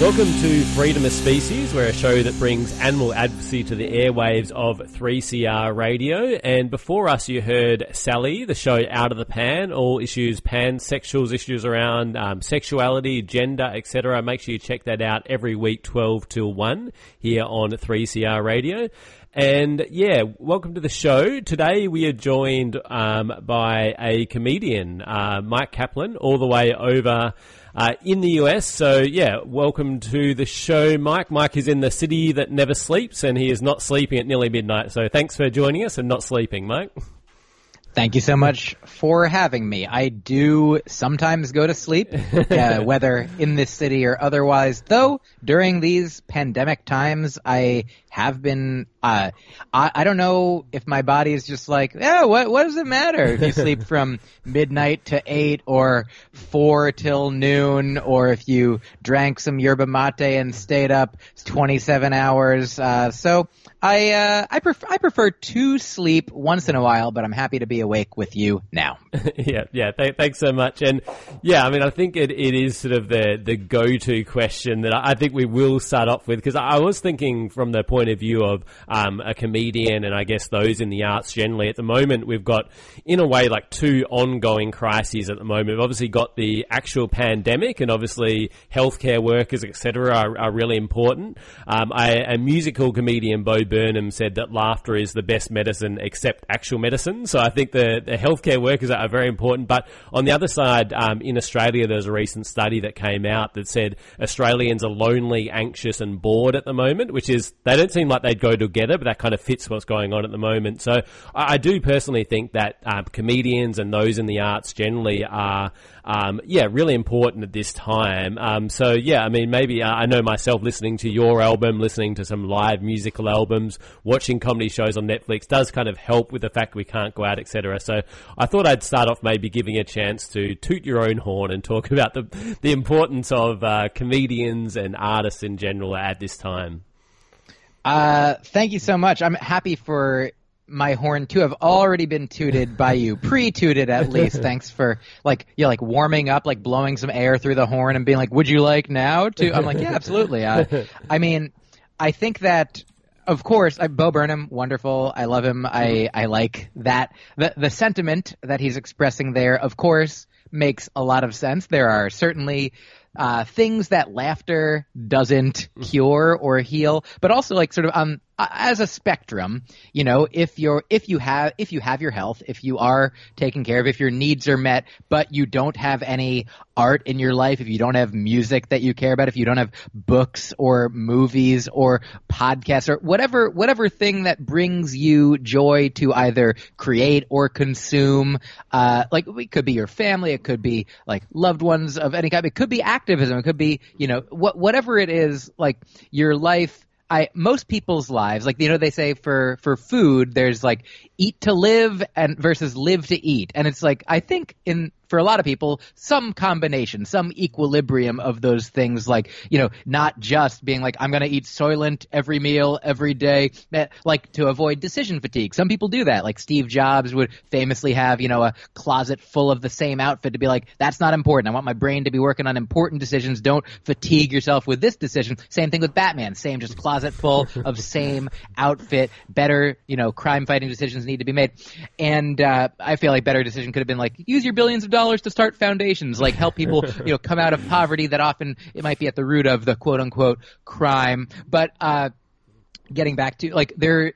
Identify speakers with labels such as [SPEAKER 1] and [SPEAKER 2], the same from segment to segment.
[SPEAKER 1] Welcome to Freedom of Species, we're a show that brings animal advocacy to the airwaves of 3CR radio. And before us, you heard Sally, the show Out of the Pan, all issues, pansexuals, issues around um, sexuality, gender, etc. Make sure you check that out every week, 12 till 1, here on 3CR radio. And yeah, welcome to the show. Today we are joined um, by a comedian, uh, Mike Kaplan, all the way over uh, in the US. So yeah, welcome to the show, Mike. Mike is in the city that never sleeps, and he is not sleeping at nearly midnight. So thanks for joining us and not sleeping, Mike.
[SPEAKER 2] Thank you so much for having me. I do sometimes go to sleep, uh, whether in this city or otherwise. Though during these pandemic times, I have been. Uh, I, I don't know if my body is just like, yeah, what what does it matter if you sleep from midnight to eight or four till noon, or if you drank some yerba mate and stayed up twenty seven hours. Uh, so I uh, I prefer I prefer to sleep once in a while, but I'm happy to be awake with you now.
[SPEAKER 1] yeah, yeah. Th- thanks so much. And yeah, I mean, I think it, it is sort of the the go to question that I, think we will start off with because I was thinking from the point of view of um, a comedian and I guess those in the arts generally. At the moment, we've got in a way like two ongoing crises. At the moment, we've obviously got the actual pandemic, and obviously healthcare workers, etc., are, are really important. Um, I, a musical comedian, Bo Burnham, said that laughter is the best medicine except actual medicine. So I think the, the healthcare workers are very important. But on the other side, um, in Australia, there's a recent study that came out that said Australians are lonely, anxious, and bored at the moment, which is they don't seem like they'd go together, but that kind of fits what's going on at the moment. So I, I do personally think that um, comedians and those in the arts generally are, um, yeah, really important at this time. Um, so yeah, I mean, maybe uh, I know myself listening to your album, listening to some live musical albums, watching comedy shows on Netflix does kind of help with the fact we can't go out, etc. So I thought I'd start off maybe giving a chance to toot your own horn and talk about the the importance of uh, comedians and artists in general at this time.
[SPEAKER 2] Uh, thank you so much. I'm happy for my horn to have already been tooted by you, pre-tooted at least. Thanks for like you know, like warming up, like blowing some air through the horn and being like, "Would you like now?" To I'm like, yeah, absolutely. Uh, I mean, I think that. Of course, I, Bo Burnham, wonderful. I love him. I, I like that. The, the sentiment that he's expressing there, of course, makes a lot of sense. There are certainly uh, things that laughter doesn't cure or heal, but also like sort of um as a spectrum, you know, if you're if you have if you have your health, if you are taken care of, if your needs are met, but you don't have any art in your life, if you don't have music that you care about, if you don't have books or movies or podcasts or whatever whatever thing that brings you joy to either create or consume, uh, like it could be your family, it could be like loved ones of any kind, it could be activism, it could be you know what whatever it is, like your life I most people's lives, like you know, they say for for food, there's like eat to live and versus live to eat, and it's like I think in for a lot of people, some combination, some equilibrium of those things, like you know, not just being like I'm going to eat Soylent every meal every day, like to avoid decision fatigue. Some people do that, like Steve Jobs would famously have you know a closet full of the same outfit to be like that's not important. I want my brain to be working on important decisions. Don't fatigue yourself with this decision. Same thing with Batman. Same, just closet full of same outfit. Better, you know, crime fighting decisions need to be made. And uh, I feel like better decision could have been like use your billions of dollars to start foundations, like help people, you know, come out of poverty that often it might be at the root of the quote unquote crime. But uh, getting back to like there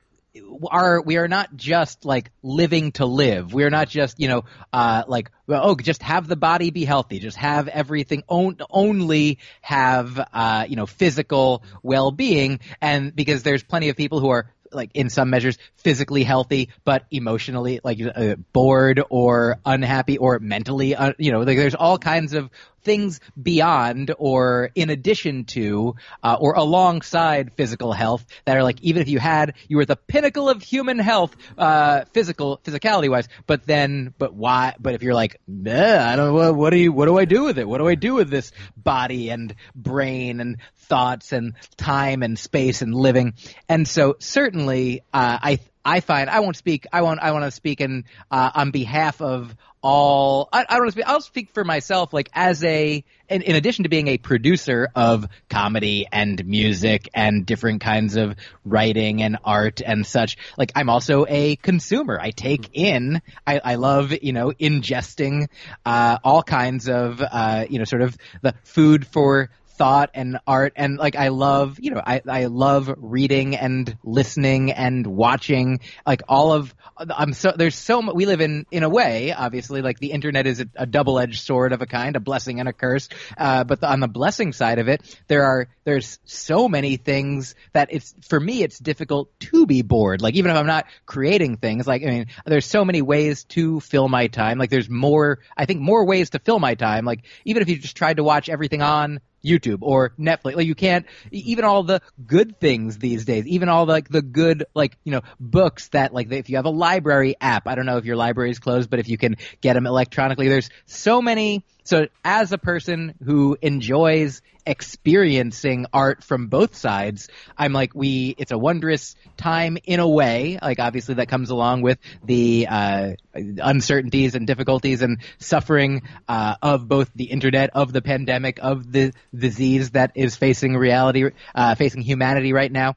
[SPEAKER 2] are we are not just like living to live. We are not just you know uh, like oh just have the body be healthy, just have everything on, only have uh, you know physical well being, and because there's plenty of people who are like in some measures physically healthy but emotionally like uh, bored or unhappy or mentally uh, you know like there's all kinds of things beyond or in addition to uh, or alongside physical health that are like even if you had you were the pinnacle of human health uh, physical physicality wise but then but why but if you're like I don't know what do you what do I do with it? What do I do with this body and brain and thoughts and time and space and living? And so certainly uh, I I find I won't speak. I won't. I want to speak in uh, on behalf of all. I, I don't want to speak. I'll speak for myself. Like as a, in, in addition to being a producer of comedy and music and different kinds of writing and art and such. Like I'm also a consumer. I take in. I, I love you know ingesting uh, all kinds of uh, you know sort of the food for thought and art and like I love you know I I love reading and listening and watching like all of I'm so there's so much we live in in a way obviously like the internet is a, a double edged sword of a kind a blessing and a curse uh, but the, on the blessing side of it there are there's so many things that it's for me it's difficult to be bored. Like even if I'm not creating things like I mean there's so many ways to fill my time. Like there's more I think more ways to fill my time. Like even if you just tried to watch everything on YouTube or Netflix. Like you can't even all the good things these days, even all the, like the good like you know books that like if you have a library app. I don't know if your library is closed, but if you can get them electronically, there's so many so as a person who enjoys experiencing art from both sides, I'm like, we, it's a wondrous time in a way. Like obviously that comes along with the, uh, uncertainties and difficulties and suffering, uh, of both the internet, of the pandemic, of the disease that is facing reality, uh, facing humanity right now.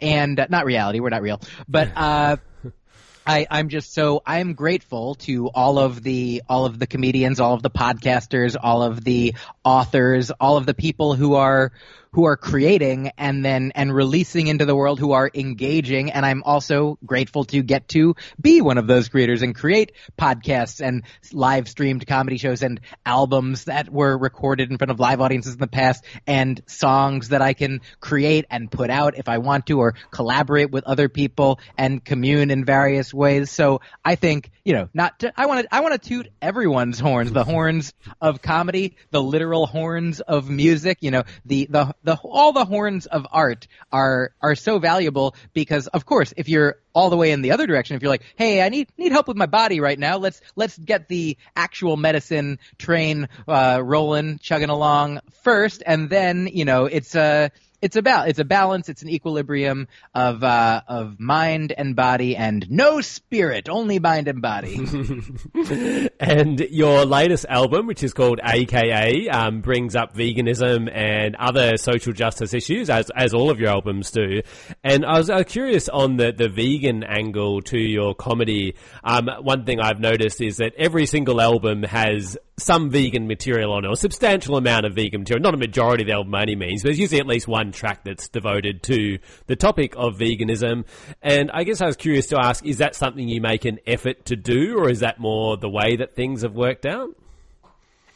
[SPEAKER 2] And, uh, not reality, we're not real, but, uh, I, I'm just so I'm grateful to all of the all of the comedians, all of the podcasters, all of the authors, all of the people who are who are creating and then and releasing into the world who are engaging. And I'm also grateful to get to be one of those creators and create podcasts and live streamed comedy shows and albums that were recorded in front of live audiences in the past and songs that I can create and put out if I want to or collaborate with other people and commune in various ways. So I think you know not to, I want to I want to toot everyone's horns the horns of comedy the literal horns of music you know the the the all the horns of art are are so valuable because of course if you're all the way in the other direction if you're like hey I need need help with my body right now let's let's get the actual medicine train uh, rolling chugging along first and then you know it's a uh, it's about it's a balance it's an equilibrium of uh, of mind and body and no spirit only mind and body.
[SPEAKER 1] And your latest album which is called aka um, brings up veganism and other social justice issues as as all of your albums do. And i was uh, curious on the the vegan angle to your comedy. Um, one thing i've noticed is that every single album has some vegan material on it, or a substantial amount of vegan material. Not a majority of the album by any means, but there's usually at least one track that's devoted to the topic of veganism. And I guess I was curious to ask, is that something you make an effort to do, or is that more the way that things have worked out?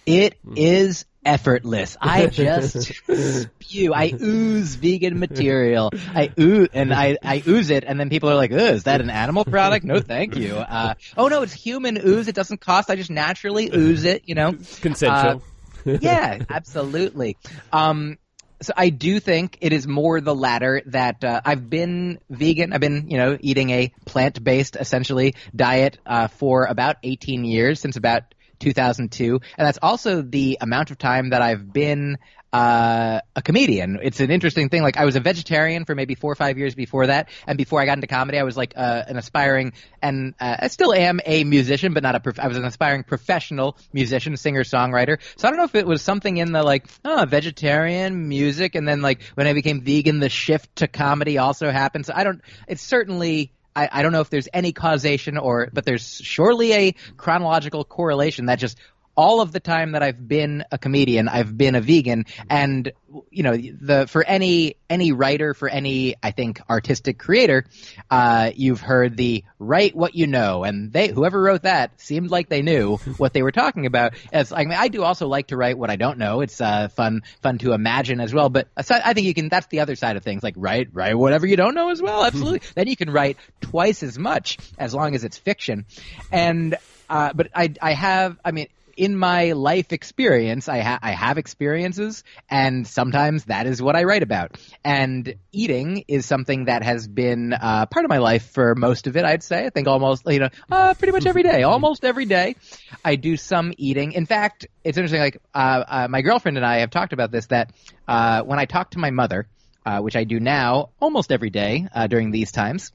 [SPEAKER 2] It hmm. is effortless. I just spew. I ooze vegan material. I ooze and I, I ooze it, and then people are like, "Is that an animal product?" No, thank you. Uh, oh no, it's human ooze. It doesn't cost. I just naturally ooze it. You know,
[SPEAKER 1] consensual.
[SPEAKER 2] Uh, yeah, absolutely. Um, so I do think it is more the latter that uh, I've been vegan. I've been, you know, eating a plant-based, essentially, diet uh, for about 18 years, since about 2002, and that's also the amount of time that I've been uh, a comedian. It's an interesting thing. Like I was a vegetarian for maybe four or five years before that, and before I got into comedy, I was like uh, an aspiring, and uh, I still am a musician, but not a. Prof- I was an aspiring professional musician, singer, songwriter. So I don't know if it was something in the like, oh, vegetarian music, and then like when I became vegan, the shift to comedy also happened. So I don't. It's certainly I, I don't know if there's any causation or, but there's surely a chronological correlation that just all of the time that I've been a comedian, I've been a vegan, and you know, the for any any writer, for any I think artistic creator, uh, you've heard the write what you know, and they whoever wrote that seemed like they knew what they were talking about. As I mean, I do also like to write what I don't know. It's uh, fun fun to imagine as well. But I think you can. That's the other side of things. Like write write whatever you don't know as well. Absolutely. then you can write twice as much as long as it's fiction, and. Uh, but I, I have, I mean, in my life experience, I, ha- I have experiences, and sometimes that is what I write about. And eating is something that has been uh, part of my life for most of it. I'd say. I think almost, you know, uh, pretty much every day, almost every day, I do some eating. In fact, it's interesting. Like uh, uh my girlfriend and I have talked about this. That uh, when I talk to my mother, uh, which I do now almost every day during these times.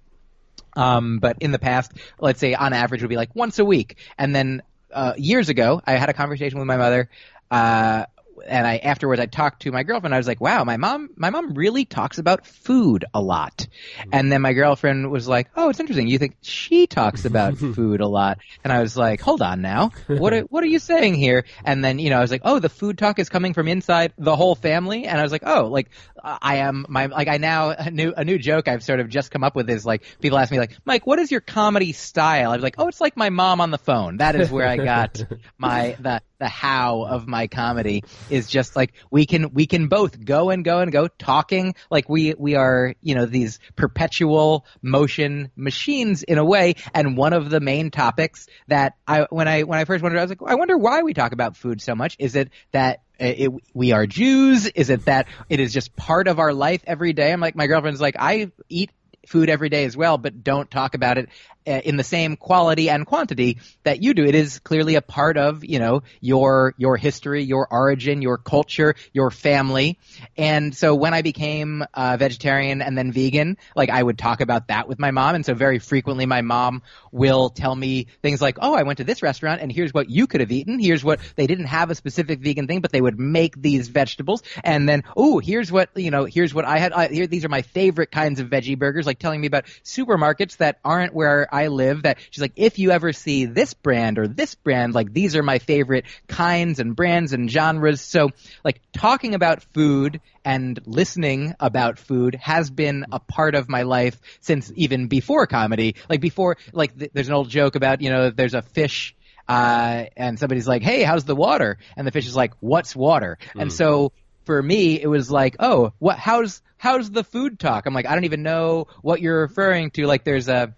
[SPEAKER 2] Um, but in the past, let's say on average would be like once a week. And then uh, years ago, I had a conversation with my mother, uh, and I afterwards I talked to my girlfriend. I was like, "Wow, my mom, my mom really talks about food a lot." Mm-hmm. And then my girlfriend was like, "Oh, it's interesting. You think she talks about food a lot?" And I was like, "Hold on now, what are, what are you saying here?" And then you know I was like, "Oh, the food talk is coming from inside the whole family." And I was like, "Oh, like I am my like I now a new a new joke I've sort of just come up with is like people ask me like Mike what is your comedy style I was like oh it's like my mom on the phone that is where I got my the the how of my comedy is just like we can we can both go and go and go talking like we we are you know these perpetual motion machines in a way and one of the main topics that I when I when I first wondered I was like I wonder why we talk about food so much is it that it, we are Jews? Is it that it is just part of our life every day? I'm like, my girlfriend's like, I eat food every day as well, but don't talk about it uh, Uh, in the same quality and quantity that you do. It is clearly a part of, you know, your, your history, your origin, your culture, your family. And so when I became a vegetarian and then vegan, like I would talk about that with my mom. And so very frequently my mom will tell me things like, oh, I went to this restaurant and here's what you could have eaten. Here's what they didn't have a specific vegan thing, but they would make these vegetables. And then, oh, here's what, you know, here's what I had. I, here, these are my favorite kinds of veggie burgers, like telling me about supermarkets that aren't where I live that she's like, if you ever see this brand or this brand, like these are my favorite kinds and brands and genres. So like talking about food and listening about food has been a part of my life since even before comedy. Like before, like th- there's an old joke about, you know, there's a fish uh, and somebody's like, "Hey, how's the water?" And the fish is like, "What's water?" Mm. And so for me, it was like, "Oh, what? How's how's the food talk?" I'm like, I don't even know what you're referring to. Like, there's a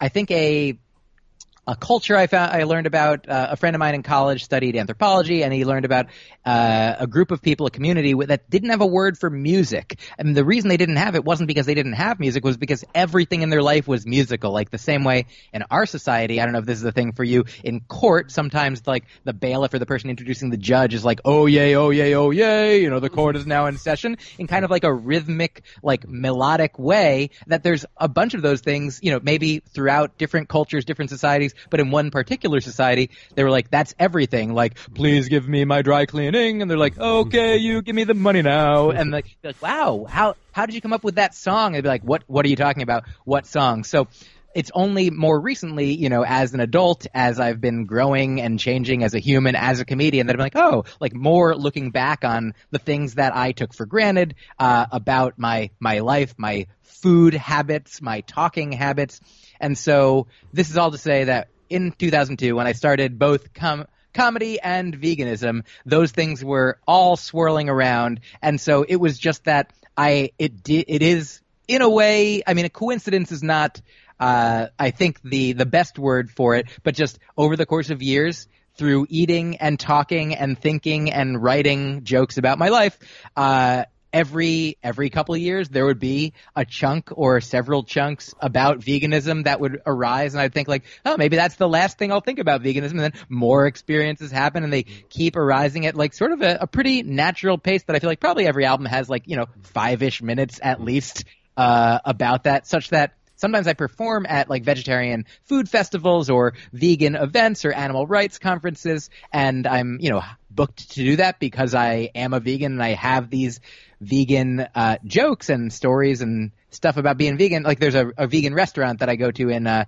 [SPEAKER 2] I think a a culture I found I learned about. Uh, a friend of mine in college studied anthropology, and he learned about uh, a group of people, a community that didn't have a word for music. And the reason they didn't have it wasn't because they didn't have music, was because everything in their life was musical. Like the same way in our society, I don't know if this is a thing for you. In court, sometimes like the bailiff or the person introducing the judge is like, "Oh yay, oh yay, oh yay," you know, the court is now in session, in kind of like a rhythmic, like melodic way. That there's a bunch of those things, you know, maybe throughout different cultures, different societies but in one particular society, they were like, that's everything. Like, please give me my dry cleaning. And they're like, okay, you give me the money now. And like, like wow, how, how did you come up with that song? They'd be like, what, what are you talking about? What song? So, it's only more recently, you know, as an adult, as I've been growing and changing as a human, as a comedian, that I'm like, oh, like more looking back on the things that I took for granted uh, about my my life, my food habits, my talking habits, and so this is all to say that in 2002 when I started both com- comedy and veganism, those things were all swirling around, and so it was just that I it di- it is in a way. I mean, a coincidence is not. Uh, I think the the best word for it, but just over the course of years, through eating and talking and thinking and writing jokes about my life, uh, every every couple of years there would be a chunk or several chunks about veganism that would arise and I'd think like oh maybe that's the last thing I'll think about veganism and then more experiences happen and they keep arising at like sort of a, a pretty natural pace that I feel like probably every album has like you know five-ish minutes at least uh, about that such that sometimes I perform at like vegetarian food festivals or vegan events or animal rights conferences, and I'm, you know, booked to do that because I am a vegan and I have these vegan uh, jokes and stories and stuff about being vegan. Like there's a, a vegan restaurant that I go to in uh,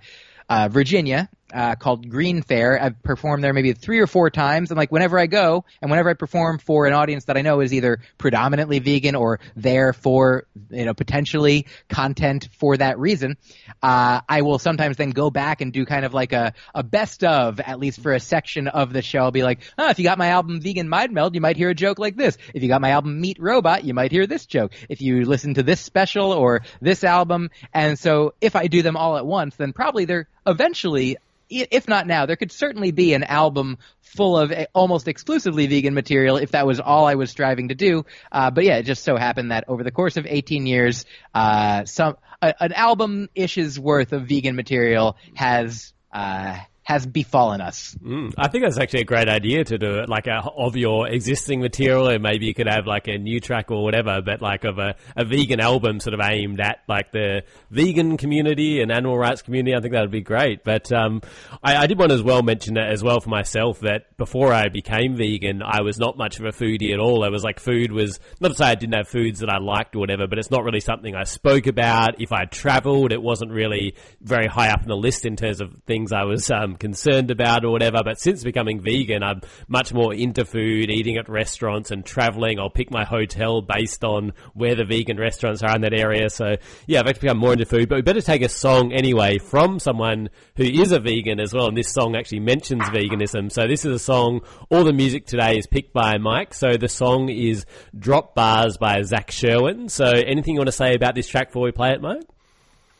[SPEAKER 2] uh, Virginia, uh, called Green Fair. I've performed there maybe three or four times, and like whenever I go and whenever I perform for an audience that I know is either predominantly vegan or there for you know potentially content for that reason, uh, I will sometimes then go back and do kind of like a, a best of at least for a section of the show. I'll be like, oh, if you got my album Vegan Mind Meld, you might hear a joke like this. If you got my album Meat Robot, you might hear this joke. If you listen to this special or this album, and so if I do them all at once, then probably they're eventually if not now, there could certainly be an album full of almost exclusively vegan material if that was all I was striving to do. Uh, but yeah, it just so happened that over the course of 18 years, uh, some a, an album ish's worth of vegan material has uh, has befallen us.
[SPEAKER 1] Mm, I think that's actually a great idea to do it, like a, of your existing material, and maybe you could have like a new track or whatever, but like of a, a vegan album sort of aimed at like the vegan community and animal rights community. I think that would be great. But um, I, I, did want to as well mention that as well for myself that before I became vegan, I was not much of a foodie at all. I was like food was not to say I didn't have foods that I liked or whatever, but it's not really something I spoke about. If I travelled, it wasn't really very high up in the list in terms of things I was um, concerned about or whatever. But since becoming vegan, I'm much more into food, eating at restaurants and traveling. I'll pick my hotel based on where the vegan restaurants are in that area. So yeah, I've actually become more into food. But we better take a song anyway from someone who is a vegan as well. And this song actually mentions veganism. So this is a song. All the music today is picked by Mike. So the song is Drop Bars by Zach Sherwin. So anything you want to say about this track before we play it, Mike?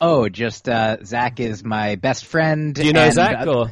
[SPEAKER 2] Oh, just uh, Zach is my best friend.
[SPEAKER 1] Do you know and, Zach uh, or?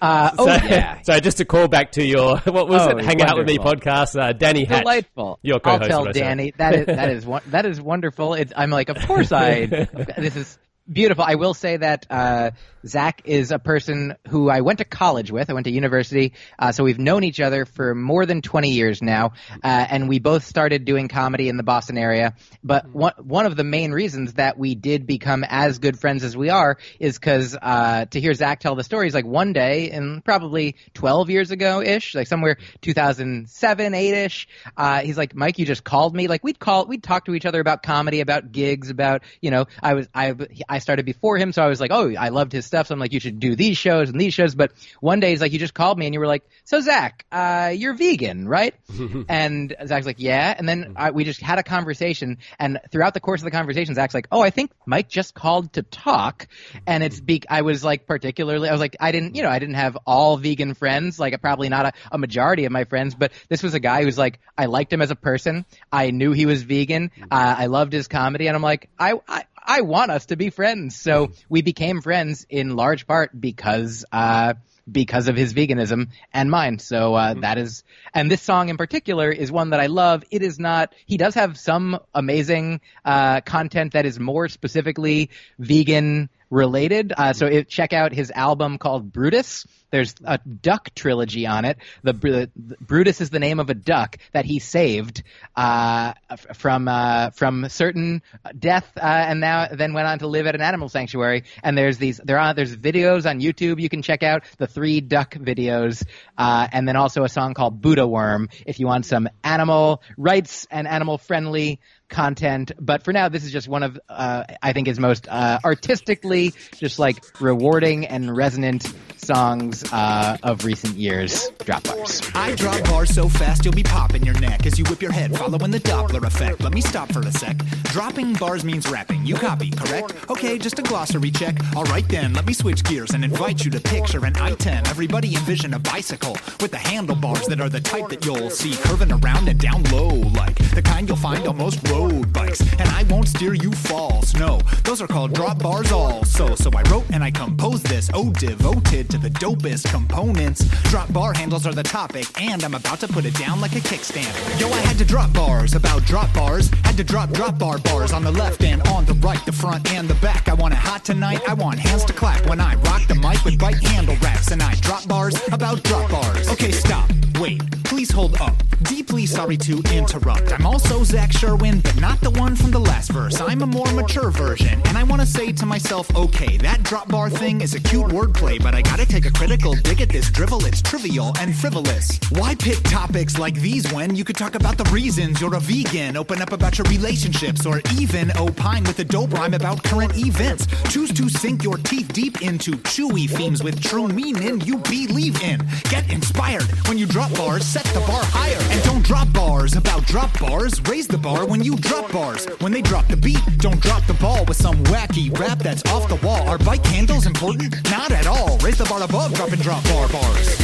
[SPEAKER 2] Uh, oh so, yeah.
[SPEAKER 1] So just to call back to your what was oh, it? Hang wonderful. out with me podcast. Uh, Danny Hatch,
[SPEAKER 2] delightful.
[SPEAKER 1] Your co-host.
[SPEAKER 2] I'll tell Danny that is that is that is wonderful. It's, I'm like, of course I. this is beautiful. I will say that uh, Zach is a person who I went to college with. I went to university, uh, so we've known each other for more than 20 years now, uh, and we both started doing comedy in the Boston area. But mm-hmm. one one of the main reasons that we did become as good friends as we are is because uh, to hear Zach tell the stories, like one day, and probably 12 years ago ish, like somewhere 2007, eight ish, uh, he's like, Mike, you just called me. Like we'd call, we'd talk to each other about comedy, about gigs, about you know, I was I I started before him, so I was like, oh, I loved his stuff. So I'm like, you should do these shows and these shows. But one day he's like, you just called me and you were like, so Zach, uh, you're vegan, right? and Zach's like, yeah. And then I, we just had a conversation. And throughout the course of the conversation, Zach's like, oh, I think Mike just called to talk. And it's be, I was like, particularly, I was like, I didn't, you know, I didn't have all vegan friends, like probably not a, a majority of my friends, but this was a guy who's like, I liked him as a person. I knew he was vegan. Uh, I loved his comedy. And I'm like, I, I, I want us to be friends. So we became friends in large part because uh, because of his veganism and mine. So uh, mm-hmm. that is, and this song in particular is one that I love. It is not. He does have some amazing uh, content that is more specifically vegan related. Uh, so check out his album called Brutus. There's a duck trilogy on it. The, the, the Brutus is the name of a duck that he saved uh, from uh, from certain death, uh, and now then went on to live at an animal sanctuary. And there's these there are there's videos on YouTube you can check out the three duck videos, uh, and then also a song called Buddha Worm if you want some animal rights and animal friendly content. But for now, this is just one of uh, I think his most uh, artistically just like rewarding and resonant songs uh, of recent years. Drop bars.
[SPEAKER 3] I drop bars so fast you'll be popping your neck as you whip your head, following the Doppler effect. Let me stop for a sec. Dropping bars means rapping. You copy, correct? Okay, just a glossary check. All right then, let me switch gears and invite you to picture an i10. Everybody envision a bicycle with the handlebars that are the type that you'll see curving around and down low, like the kind you'll find on most road bikes. And I won't steer you false. No, those are called drop bars also. So I wrote and I composed this, oh devoted to the dopest components. Drop bar handles are the topic, and I'm about to put it down like a kickstand. Yo, I had to drop bars about drop bars. Had to drop drop bar bars on the left and on the right, the front and the back. I want it hot tonight. I want hands to clap when I rock the mic with right handle raps, and I drop bars about drop bars. Okay, stop Wait, please hold up. Deeply sorry to interrupt. I'm also Zach Sherwin, but not the one from the last verse. I'm a more mature version, and I want to say to myself, okay, that drop bar thing is a cute wordplay, but I gotta take a critical dig at this drivel. It's trivial and frivolous. Why pick topics like these when you could talk about the reasons you're a vegan, open up about your relationships, or even opine with a dope rhyme about current events? Choose to sink your teeth deep into chewy themes with true meaning you believe in. Get inspired when you drop bars, set the bar higher. And don't drop bars about drop bars. Raise the bar when you drop bars. When they drop the beat, don't drop the ball with some wacky rap that's off the wall. Are bike handles important? Not at all. Raise the bar above drop and drop bar bars.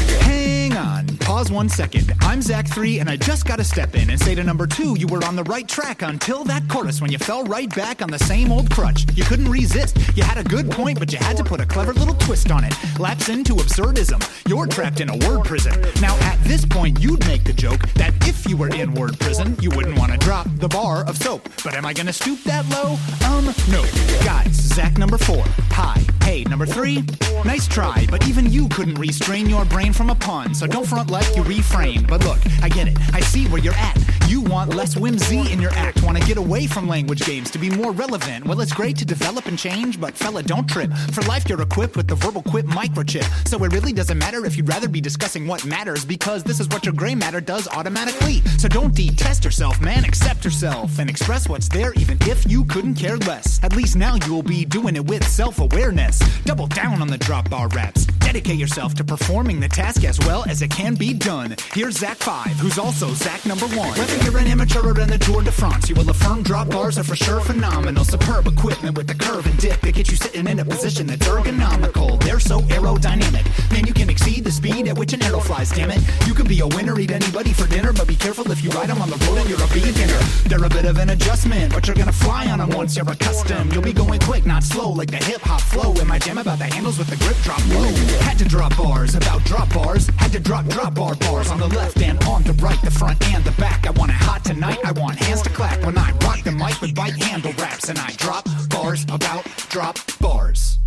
[SPEAKER 3] On, pause one second. I'm Zach 3, and I just gotta step in and say to number 2, you were on the right track until that chorus when you fell right back on the same old crutch. You couldn't resist. You had a good point, but you had to put a clever little twist on it. Lapse into absurdism. You're trapped in a word prison. Now, at this point, you'd make the joke that if you were in word prison, you wouldn't want to drop the bar of soap. But am I gonna stoop that low? Um, no. Guys, Zach number 4. Hi. Hey, number 3. Nice try, but even you couldn't restrain your brain from a pun. So don't front like you refrained. But look, I get it. I see where you're at. You want less whimsy in your act. Want to get away from language games to be more relevant. Well, it's great to develop and change, but fella, don't trip. For life, you're equipped with the verbal quip microchip. So it really doesn't matter if you'd rather be discussing what matters because this is what your gray matter does automatically. So don't detest yourself, man. Accept yourself and express what's there, even if you couldn't care less. At least now you'll be doing it with self awareness. Double down on the drop bar raps. Dedicate yourself to performing the task as well as it can be done. Here's Zach 5, who's also Zach number 1. Whether you're an amateur or in the Tour de France, you will affirm drop bars are for sure phenomenal. Superb equipment with the curve and dip that get you sitting in a position that's ergonomical. They're so aerodynamic. Man, you can exceed the speed at which an arrow flies, damn it. You can be a winner, eat anybody for dinner, but be careful if you ride them on the road and you're a beginner. They're a bit of an adjustment, but you're gonna fly on them once you're accustomed. You'll be going quick, not slow, like the hip hop flow. In my jam about the handles with the grip drop low. Had to drop bars about drop bars. Had to drop drop bar bars on the left and on the right, the front and the back. I want it hot tonight. I want hands to clap when I rock the mic with bite handle raps and I drop bars about drop bars.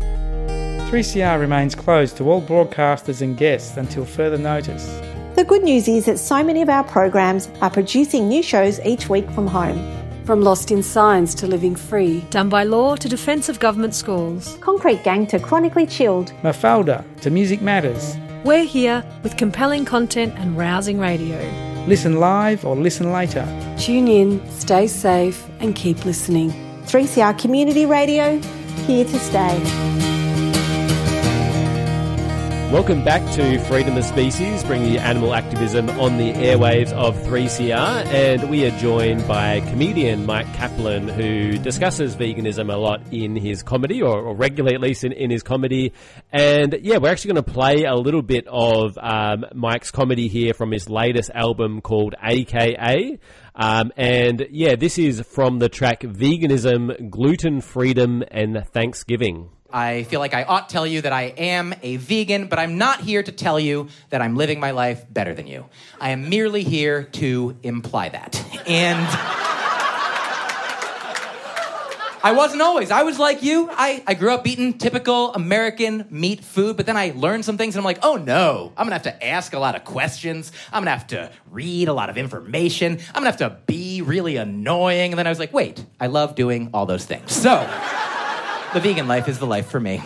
[SPEAKER 4] 3CR remains closed to all broadcasters and guests until further notice.
[SPEAKER 5] The good news is that so many of our programs are producing new shows each week from home.
[SPEAKER 6] From Lost in Science to Living Free.
[SPEAKER 7] Done by Law to Defence of Government Schools.
[SPEAKER 5] Concrete Gang to Chronically Chilled.
[SPEAKER 4] Mafalda to Music Matters.
[SPEAKER 7] We're here with compelling content and rousing radio.
[SPEAKER 4] Listen live or listen later.
[SPEAKER 6] Tune in, stay safe, and keep listening.
[SPEAKER 5] 3CR Community Radio, here to stay.
[SPEAKER 1] Welcome back to Freedom of Species, bringing you animal activism on the airwaves of 3CR. And we are joined by comedian Mike Kaplan, who discusses veganism a lot in his comedy, or, or regularly at least in, in, his comedy. And yeah, we're actually going to play a little bit of um, Mike's comedy here from his latest album called AKA. Um, and yeah, this is from the track Veganism, Gluten Freedom, and Thanksgiving.
[SPEAKER 8] I feel like I ought to tell you that I am a vegan, but I'm not here to tell you that I'm living my life better than you. I am merely here to imply that. And I wasn't always. I was like you. I, I grew up eating typical American meat food, but then I learned some things and I'm like, oh no, I'm gonna have to ask a lot of questions. I'm gonna have to read a lot of information. I'm gonna have to be really annoying. And then I was like, wait, I love doing all those things. So the vegan life is the life for me.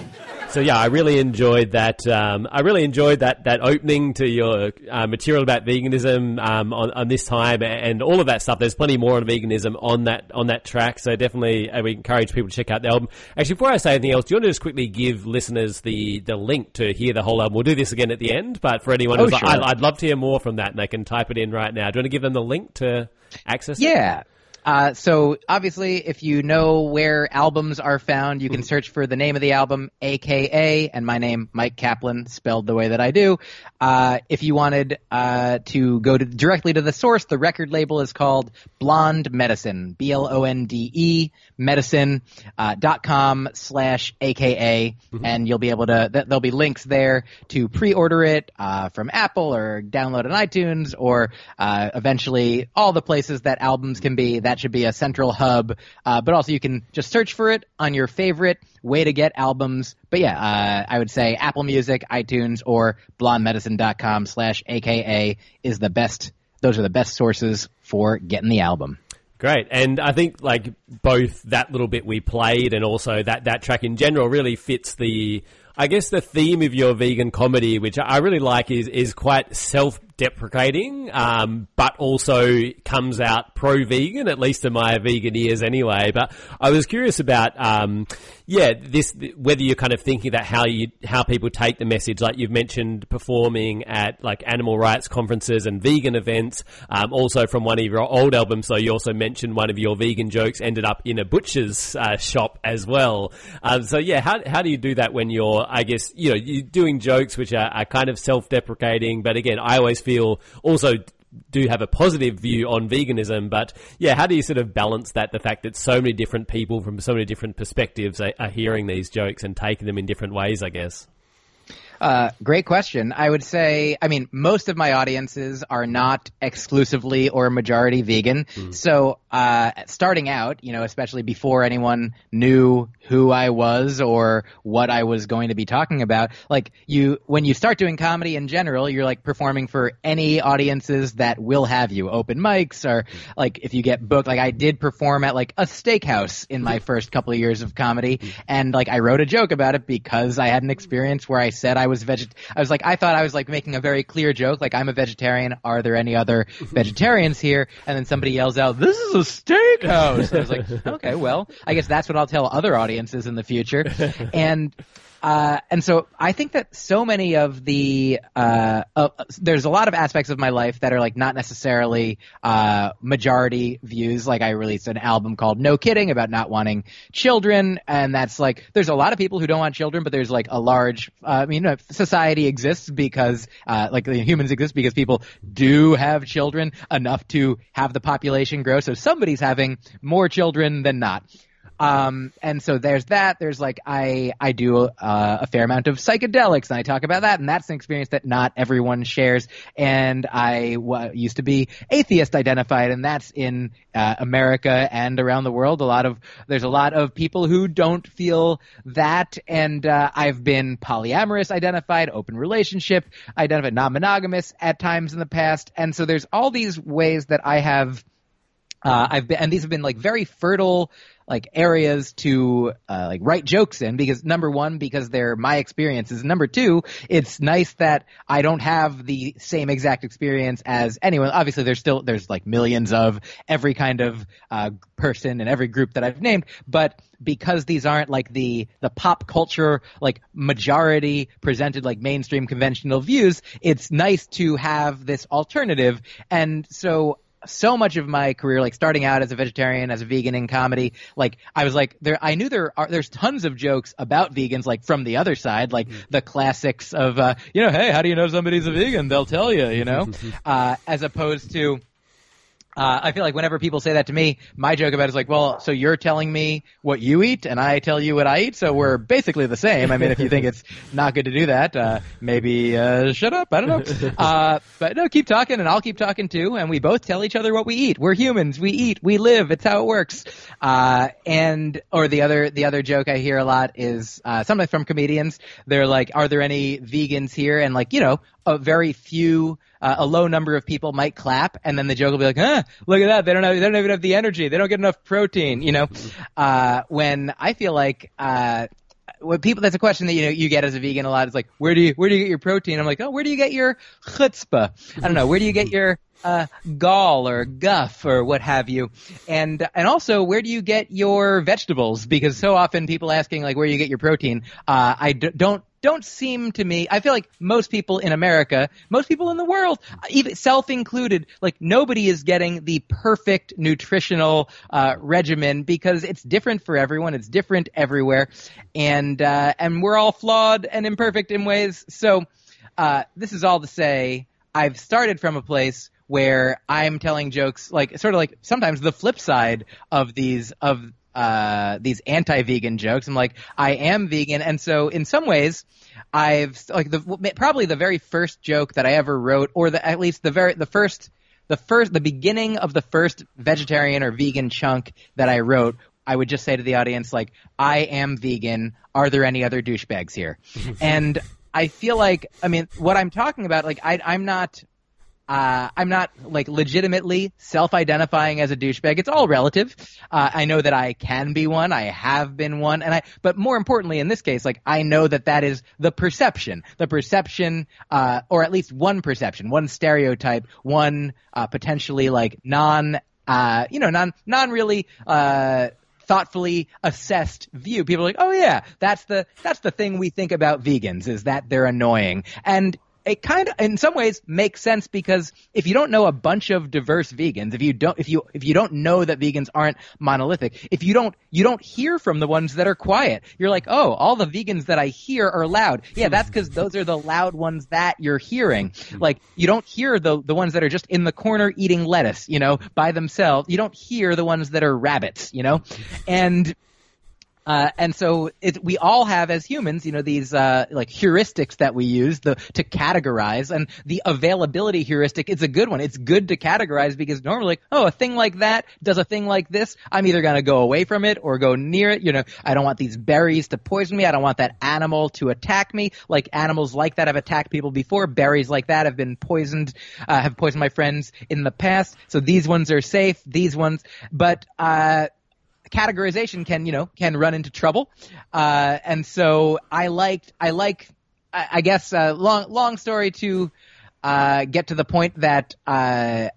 [SPEAKER 1] So yeah, I really enjoyed that. Um, I really enjoyed that that opening to your uh, material about veganism um, on, on, this time and all of that stuff. There's plenty more on veganism on that on that track. So definitely, uh, we encourage people to check out the album. Actually, before I say anything else, do you want to just quickly give listeners the the link to hear the whole album? We'll do this again at the end, but for anyone who's oh, sure. like, I'd, I'd, love to hear more from that, and they can type it in right now. Do you want to give them the link to access? It?
[SPEAKER 2] Yeah. It? Uh, so obviously, if you know where albums are found, you can mm-hmm. search for the name of the album, AKA, and my name, Mike Kaplan, spelled the way that I do. Uh, if you wanted uh, to go to, directly to the source, the record label is called Blonde Medicine, B L O N D E medicine uh, dot com slash AKA, mm-hmm. and you'll be able to. Th- there'll be links there to pre-order it uh, from Apple or download on iTunes, or uh, eventually all the places that albums can be. That that should be a central hub. Uh, but also, you can just search for it on your favorite way to get albums. But yeah, uh, I would say Apple Music, iTunes, or blondemedicine.com slash AKA is the best. Those are the best sources for getting the album.
[SPEAKER 1] Great, and I think like both that little bit we played and also that that track in general really fits the I guess the theme of your vegan comedy, which I really like, is is quite self deprecating, um, but also comes out pro vegan, at least in my vegan ears anyway. But I was curious about, um, yeah, this whether you're kind of thinking that how you how people take the message, like you've mentioned performing at like animal rights conferences and vegan events. Um, also from one of your old albums, so you also mentioned one of your vegan jokes ended up in a butcher's uh, shop as well. Um, so yeah, how how do you do that when you're, I guess, you know, you're doing jokes which are, are kind of self deprecating, but again, I always feel also do have a positive view on veganism, but yeah, how do you sort of balance that? The fact that so many different people from so many different perspectives are, are hearing these jokes and taking them in different ways, I guess.
[SPEAKER 2] Uh, great question. I would say, I mean, most of my audiences are not exclusively or majority vegan. Mm. So, uh, starting out, you know, especially before anyone knew who I was or what I was going to be talking about, like you, when you start doing comedy in general, you're like performing for any audiences that will have you. Open mics or like if you get booked, like I did perform at like a steakhouse in my first couple of years of comedy and like I wrote a joke about it because I had an experience where I said I was veget. I was like, I thought I was like making a very clear joke, like I'm a vegetarian. Are there any other vegetarians here? And then somebody yells out, "This is a steakhouse." I was like, okay, well, I guess that's what I'll tell other audiences in the future. And uh, and so I think that so many of the uh, uh, there's a lot of aspects of my life that are like not necessarily uh, majority views. Like I released an album called No Kidding about not wanting children, and that's like there's a lot of people who don't want children, but there's like a large uh, I mean society exists because uh, like humans exist because people do have children enough to have the population grow. So somebody's having more children than not. Um, and so there's that. There's like I I do uh, a fair amount of psychedelics, and I talk about that, and that's an experience that not everyone shares. And I w- used to be atheist identified, and that's in uh, America and around the world. A lot of there's a lot of people who don't feel that, and uh, I've been polyamorous identified, open relationship identified, non-monogamous at times in the past, and so there's all these ways that I have. Uh, I've been, and these have been like very fertile like areas to uh, like write jokes in because number one because they're my experiences. Number two it's nice that i don't have the same exact experience as anyone. Obviously there's still there's like millions of every kind of uh, person and every group that i've named but because these aren't like the the pop culture like majority presented like mainstream conventional views it's nice to have this alternative. And so so much of my career, like starting out as a vegetarian, as a vegan in comedy, like I was like there. I knew there are there's tons of jokes about vegans, like from the other side, like mm-hmm. the classics of uh, you know, hey, how do you know somebody's a vegan? They'll tell you, you know, uh, as opposed to uh, I feel like whenever people say that to me, my joke about it is like, well, so you're telling me what you eat and I tell you what I eat, so we're basically the same. I mean, if you think it's not good to do that, uh, maybe uh, shut up. I don't know. Uh, but no, keep talking and I'll keep talking too. And we both tell each other what we eat. We're humans. We eat. We live. It's how it works. Uh, and or the other the other joke I hear a lot is uh, sometimes from comedians. They're like, "Are there any vegans here?" And like, you know, a very few uh, a low number of people might clap, and then the joke will be like, "Huh, look at that! They don't have, they don't even have the energy. They don't get enough protein." You know, uh, when I feel like. Uh, when people that's a question that you know you get as a vegan a lot It's like where do you where do you get your protein i'm like oh where do you get your chutzpah i don't know where do you get your uh, gall or guff or what have you and and also where do you get your vegetables because so often people asking like where do you get your protein uh, I d- don't don't seem to me. I feel like most people in America, most people in the world, even self included, like nobody is getting the perfect nutritional uh, regimen because it's different for everyone. It's different everywhere, and uh, and we're all flawed and imperfect in ways. So uh, this is all to say, I've started from a place where I'm telling jokes like sort of like sometimes the flip side of these of uh, these anti-vegan jokes. I'm like, I am vegan, and so in some ways, I've like the probably the very first joke that I ever wrote, or the at least the very the first the first, the beginning of the first vegetarian or vegan chunk that I wrote, I would just say to the audience, like, I am vegan. Are there any other douchebags here? and I feel like, I mean, what I'm talking about, like, I, I'm not, uh, I'm not like legitimately self-identifying as a douchebag. It's all relative. Uh, I know that I can be one. I have been one, and I. But more importantly, in this case, like I know that that is the perception, the perception, uh, or at least one perception, one stereotype, one uh, potentially like non, uh, you know, non, non really. Uh, thoughtfully assessed view. People are like, oh yeah, that's the that's the thing we think about vegans is that they're annoying. And it kind of in some ways makes sense because if you don't know a bunch of diverse vegans if you don't if you if you don't know that vegans aren't monolithic if you don't you don't hear from the ones that are quiet. You're like oh all the vegans that i hear are loud. Yeah that's because those are the loud ones that you're hearing. Mm-hmm. Like you don't hear the the ones that are just in the corner eating lettuce you know by themselves. You don't hear the ones that are rabbits you know? Mm-hmm. And uh, and so it, we all have as humans, you know, these uh, like heuristics that we use the, to categorize, and the availability heuristic is a good one. It's good to categorize because normally, like, oh, a thing like that does a thing like this. I'm either going to go away from it or go near it. You know, I don't want these berries to poison me. I don't want that animal to attack me. Like animals like that have attacked people before. Berries like that have been poisoned, uh, have poisoned my friends in the past. So these ones are safe. These ones, but. Categorization can you know can run into trouble, uh, and so I liked I like I, I guess uh, long long story to uh, get to the point that uh,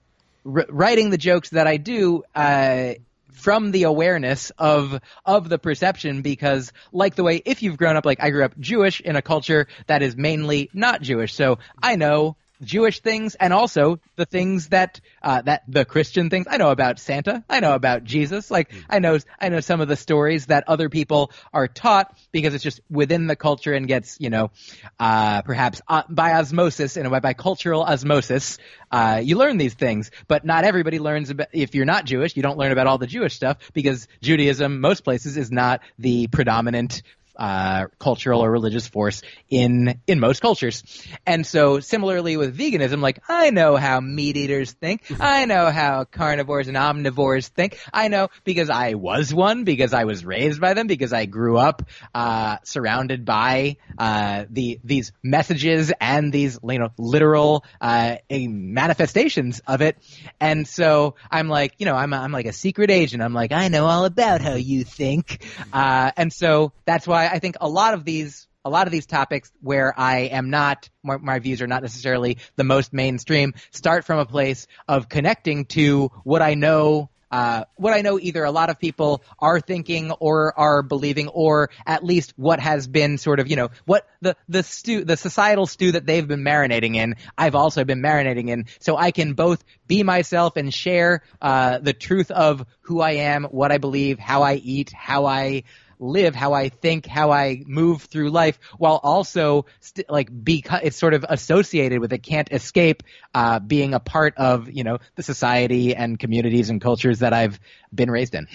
[SPEAKER 2] r- writing the jokes that I do uh, from the awareness of of the perception because like the way if you've grown up like I grew up Jewish in a culture that is mainly not Jewish. So I know Jewish things and also the things that uh, that the Christian things. I know about Santa. I know about Jesus. Like mm. I know I know some of the stories that other people are taught because it's just within the culture and gets you know uh, perhaps uh, by osmosis and by, by cultural osmosis uh, you learn these things. But not everybody learns about. If you're not Jewish, you don't learn about all the Jewish stuff because Judaism most places is not the predominant uh, cultural or religious force in in most cultures. And so similarly with veganism, like I know how meat eaters think. I know how carnivores and omnivores think. I know because I was one, because I was raised by them, because I grew up uh, surrounded by uh, the these messages and these you know literal uh, manifestations of it. And so I'm like, you know, I'm I'm like a secret agent. I'm like, I know all about how you think. Uh, and so that's why I think a lot of these a lot of these topics where I am not my, my, views are not necessarily the most mainstream start from a place of connecting to what I know uh, what I know either a lot of people are thinking or are believing, or at least what has been sort of, you know, what the, the stew, the societal stew that they've been marinating in, I've also been marinating in. So I can both be myself and share, uh, the truth of who I am, what I believe, how I eat, how I, live, how I think, how I move through life, while also st- like be it's sort of associated with it, can't escape uh, being a part of you know the society and communities and cultures that I've been raised in.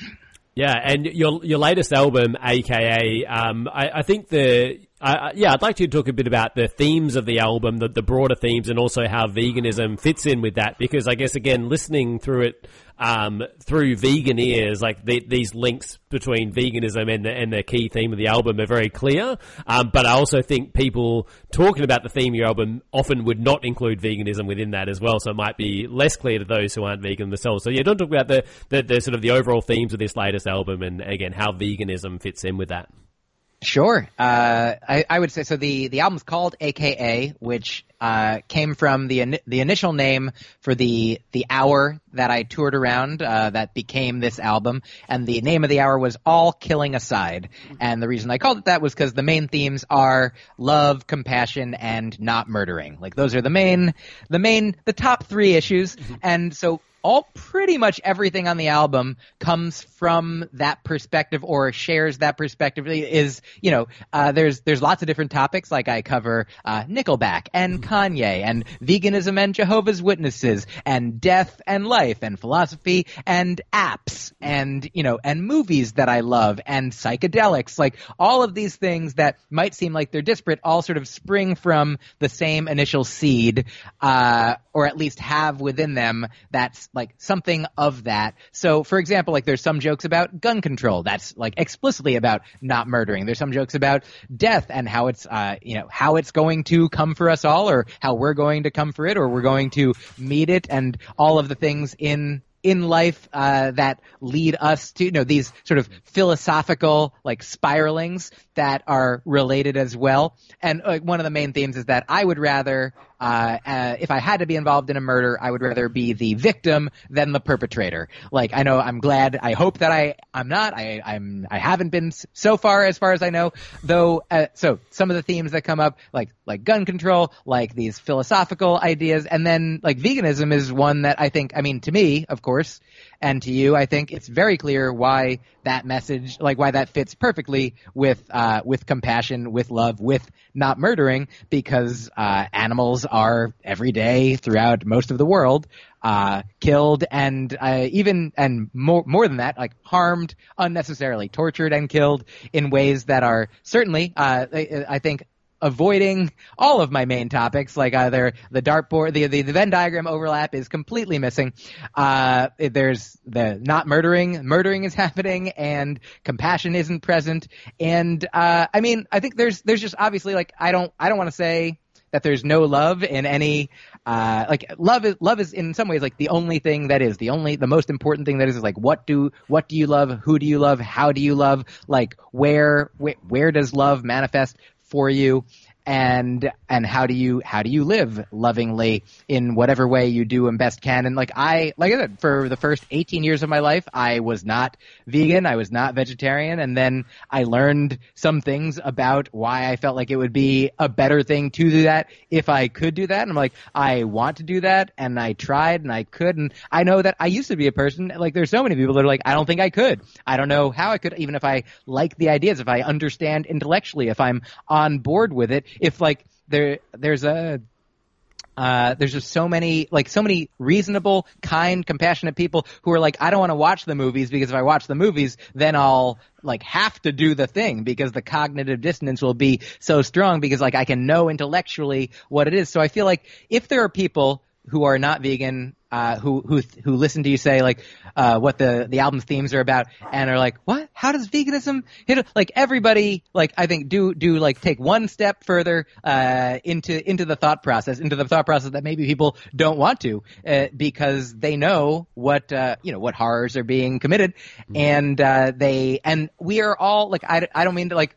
[SPEAKER 1] Yeah, and your your latest album, aka, um, I, I think the uh, yeah, I'd like to talk a bit about the themes of the album, the, the broader themes, and also how veganism fits in with that. Because I guess again, listening through it um, through vegan ears, like the, these links between veganism and the, and the key theme of the album are very clear. Um, but I also think people talking about the theme of your album often would not include veganism within that as well. So it might be less clear to those who aren't vegan themselves. So yeah, don't talk about the, the, the sort of the overall themes of this latest album and again how veganism fits in with that.
[SPEAKER 2] Sure. Uh, I, I, would say so. The the album's called AKA, which uh, came from the the initial name for the the hour that I toured around uh, that became this album, and the name of the hour was All Killing Aside. And the reason I called it that was because the main themes are love, compassion, and not murdering. Like those are the main the main the top three issues. Mm-hmm. And so all pretty much everything on the album comes from that perspective or shares that perspective. Is you know uh, there's there's lots of different topics. Like I cover uh, Nickelback and Kanye and veganism and Jehovah's Witnesses and death and life and philosophy and apps and you know and movies that I love and psychedelics. Like all of these things that might seem like they're disparate all sort of spring from the same initial seed uh, or at least have within them that's like something of that so for example like there's some jokes about gun control that's like explicitly about not murdering there's some jokes about death and how it's uh, you know how it's going to come for us all or how we're going to come for it or we're going to meet it and all of the things in in life uh, that lead us to you know these sort of philosophical like spiralings that are related as well. And uh, one of the main themes is that I would rather, uh, uh, if I had to be involved in a murder, I would rather be the victim than the perpetrator. Like I know, I'm glad. I hope that I I'm not. I I'm I haven't been so far as far as I know. Though, uh, so some of the themes that come up, like like gun control, like these philosophical ideas, and then like veganism is one that I think. I mean, to me, of course, and to you, I think it's very clear why that message, like why that fits perfectly with uh, with compassion, with love, with not murdering, because uh, animals are every day throughout most of the world uh, killed and uh, even and more more than that, like harmed unnecessarily, tortured and killed in ways that are certainly, uh, I, I think, avoiding all of my main topics, like either the dartboard, the, the, the Venn diagram overlap is completely missing. Uh, there's the not murdering, murdering is happening, and compassion isn't present. And uh, I mean, I think there's there's just obviously like I don't I don't want to say that there's no love in any uh, like love is love is in some ways like the only thing that is the only the most important thing that is is like what do what do you love who do you love how do you love like where where, where does love manifest for you and and how do you how do you live lovingly in whatever way you do and best can? And like i like i said for the first 18 years of my life i was not vegan i was not vegetarian and then i learned some things about why i felt like it would be a better thing to do that if i could do that. And i'm like i want to do that and i tried and i could and i know that i used to be a person like there's so many people that are like i don't think i could. I don't know how i could even if i like the ideas if i understand intellectually if i'm on board with it if like there there's a uh, there's just so many like so many reasonable, kind, compassionate people who are like, I don't want to watch the movies because if I watch the movies, then I'll like have to do the thing because the cognitive dissonance will be so strong because like I can know intellectually what it is. So I feel like if there are people who are not vegan uh, who who who listen to you say like uh, what the the album themes are about and are like what how does veganism hit like everybody like I think do do like take one step further uh, into into the thought process into the thought process that maybe people don't want to uh, because they know what uh, you know what horrors are being committed mm-hmm. and uh, they and we are all like I, I don't mean to like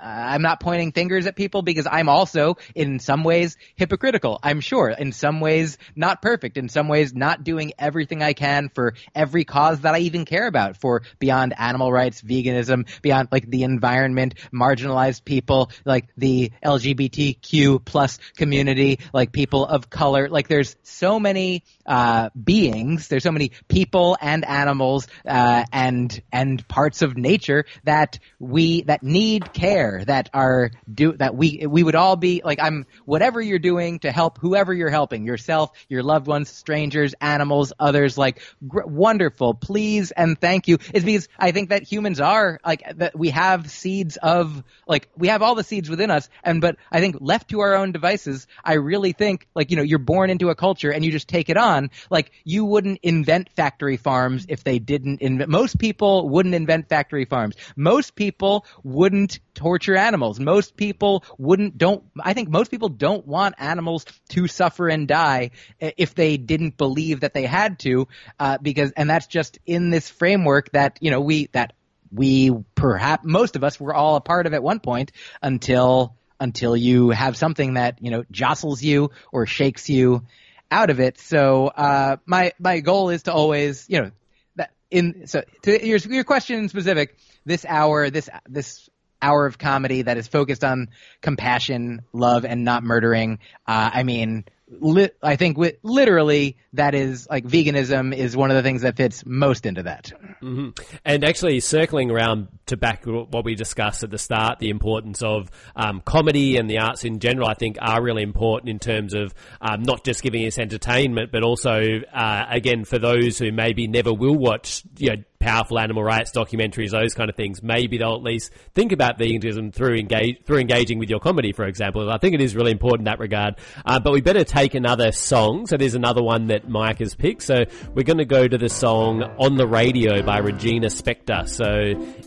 [SPEAKER 2] I'm not pointing fingers at people because I'm also, in some ways, hypocritical. I'm sure. In some ways, not perfect. In some ways, not doing everything I can for every cause that I even care about for beyond animal rights, veganism, beyond like the environment, marginalized people, like the LGBTQ plus community, like people of color. Like there's so many uh, beings, there's so many people and animals uh, and and parts of nature that we that need care there that are do that we we would all be like I'm whatever you're doing to help whoever you're helping yourself, your loved ones, strangers, animals, others like gr- wonderful. Please and thank you. Is because I think that humans are like that we have seeds of like we have all the seeds within us and but I think left to our own devices, I really think like you know you're born into a culture and you just take it on. Like you wouldn't invent factory farms if they didn't invent. Most people wouldn't invent factory farms. Most people wouldn't torture animals. Most people wouldn't don't I think most people don't want animals to suffer and die if they didn't believe that they had to uh, because and that's just in this framework that you know we that we perhaps most of us were all a part of at one point until until you have something that you know jostles you or shakes you out of it. So uh, my my goal is to always you know that in so to your your question in specific this hour this this hour of comedy that is focused on compassion, love, and not murdering. Uh, I mean, li- I think literally that is like veganism is one of the things that fits most into that.
[SPEAKER 1] Mm-hmm. And actually, circling around to back what we discussed at the start, the importance of um, comedy and the arts in general, I think are really important in terms of um, not just giving us entertainment, but also, uh, again, for those who maybe never will watch, you know, powerful animal rights documentaries, those kind of things, maybe they'll at least think about veganism through engage through engaging with your comedy, for example. I think it is really important in that regard. Uh, but we better take another song. So there's another one that Myq has picked. So we're going to go to the song "On the Radio" by Regina Spektor. So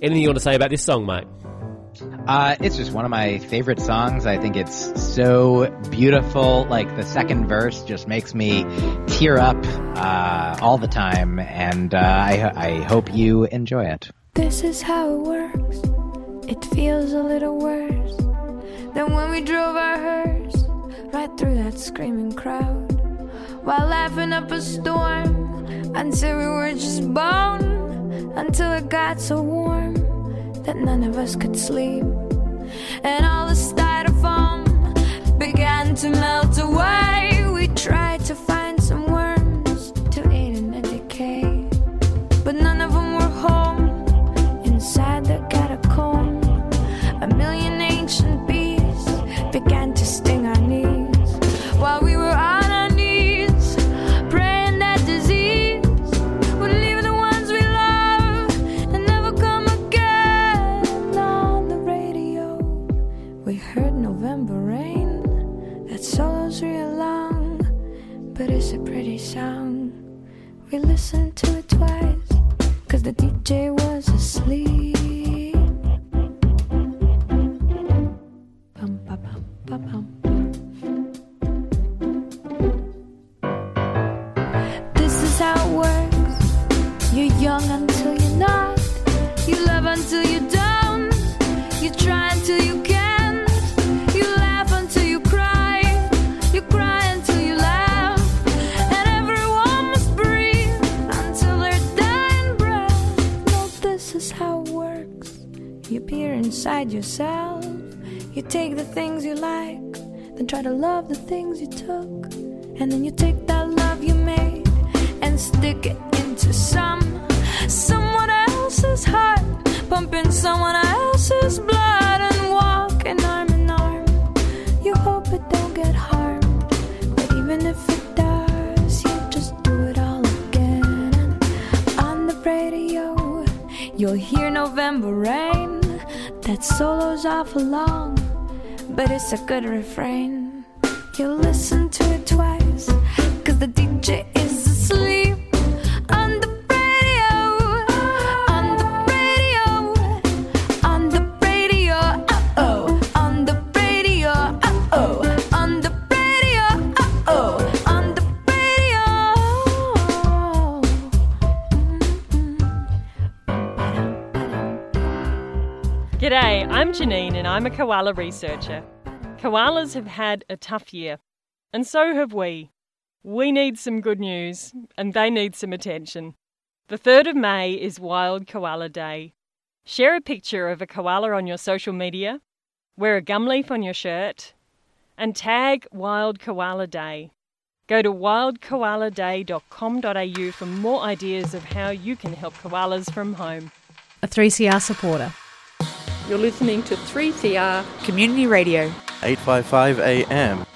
[SPEAKER 1] anything you want to say about this song, Myq?
[SPEAKER 2] Uh, it's just one of my favorite songs. I think it's so beautiful. Like the second verse just makes me tear up uh, all the time, and uh, I, I hope you enjoy it.
[SPEAKER 9] This is how it works. It feels a little worse than when we drove our hearse right through that screaming crowd while laughing up a storm until we were just bone until it got so warm that none of us could sleep. And all the styrofoam began to melt love the things you took. And then you take that love you made and stick it into some someone else's heart, pumping someone else's blood and walking arm in arm. You hope it don't get harmed, but even if it does, you just do it all again. And on the radio, you'll hear November rain. That solo's awful long, but it's a good refrain.
[SPEAKER 10] I'm Janine and I'm a koala researcher. Koalas have had a tough year, and so have we. We need some good news, and they need some attention. The 3rd of May is Wild Koala Day. Share a picture of a koala on your social media, wear a gum leaf on your shirt, and tag Wild Koala Day. Go to wildkoaladay.com.au for more ideas of how you can help koalas from home.
[SPEAKER 7] A 3CR supporter.
[SPEAKER 11] You're listening to 3CR Community Radio.
[SPEAKER 12] 855 AM.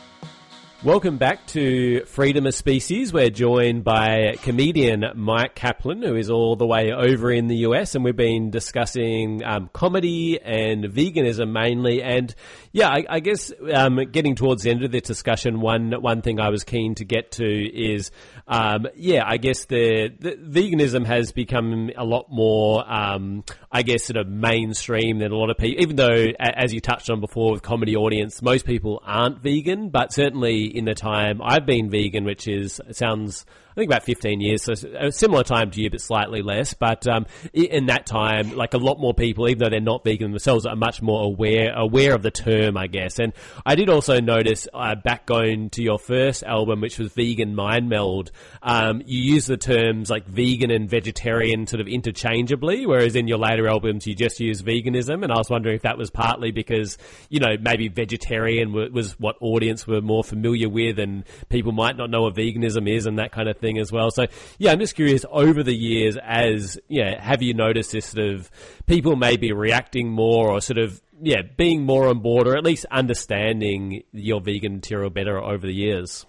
[SPEAKER 1] Welcome back to Freedom of Species. We're joined by comedian Myq Kaplan, who is all the way over in the US, and we've been discussing um, comedy and veganism mainly. And yeah, I, I guess um, getting towards the end of the discussion, one one thing I was keen to get to is, um, yeah, I guess the, the, veganism has become a lot more, um, I guess, sort of mainstream than a lot of people. Even though, as you touched on before, with comedy audience, most people aren't vegan, but certainly in the time I've been vegan, which is sounds I think about 15 years, so a similar time to you, but slightly less. But um, in that time, like a lot more people, even though they're not vegan themselves, are much more aware aware of the term, I guess. And I did also notice uh, back going to your first album, which was Vegan Mind Meld, um, you use the terms like vegan and vegetarian sort of interchangeably, whereas in your later albums you just use veganism. And I was wondering if that was partly because you know maybe vegetarian was what audience were more familiar with, and people might not know what veganism is and that kind of thing thing as well. So yeah, I'm just curious over the years, as yeah, have you noticed this sort of people maybe reacting more or sort of yeah being more on board or at least understanding your vegan material better over the years?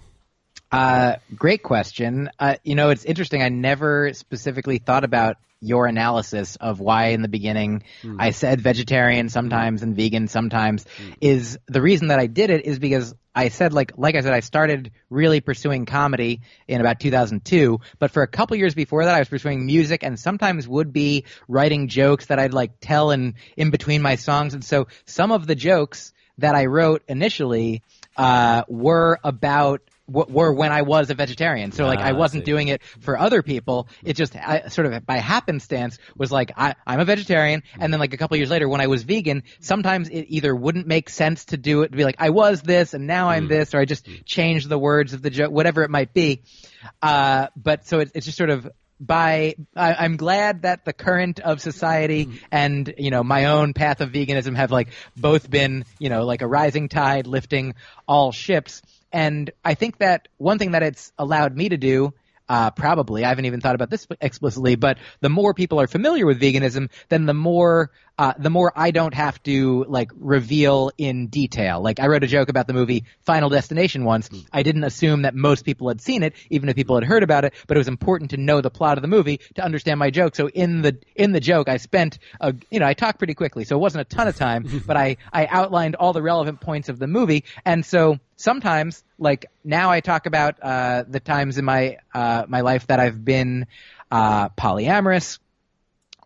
[SPEAKER 2] Uh, great question. Uh, you know, it's interesting. I never specifically thought about your analysis of why in the beginning mm. I said vegetarian sometimes and vegan sometimes mm. is the reason that I did it is because I said like like I said I started really pursuing comedy in about 2002 but for a couple years before that I was pursuing music and sometimes would be writing jokes that I'd like tell in in between my songs and so some of the jokes that I wrote initially uh, were about were when I was a vegetarian. So like ah, I wasn't I doing it for other people. It just I, sort of by happenstance was like I, I'm a vegetarian, and then like a couple years later when I was vegan, sometimes it either wouldn't make sense to do it to be like I was this and now I'm mm. this, or I just changed the words of the joke, whatever it might be. Uh, but so it, it's just sort of by I, am glad that the current of society mm. and you know my own path of veganism have like both been you know like a rising tide lifting all ships and I think that one thing that it's allowed me to do uh, probably. I haven't even thought about this explicitly, but the more people are familiar with veganism, then the more uh, the more I don't have to like reveal in detail. Like I wrote a joke about the movie Final Destination once. I didn't assume that most people had seen it, even if people had heard about it. But it was important to know the plot of the movie to understand my joke. So in the in the joke, I spent a you know I talked pretty quickly, so it wasn't a ton of time, but I I outlined all the relevant points of the movie, and so sometimes like now I talk about uh, the times in my uh, my life that I've been uh, polyamorous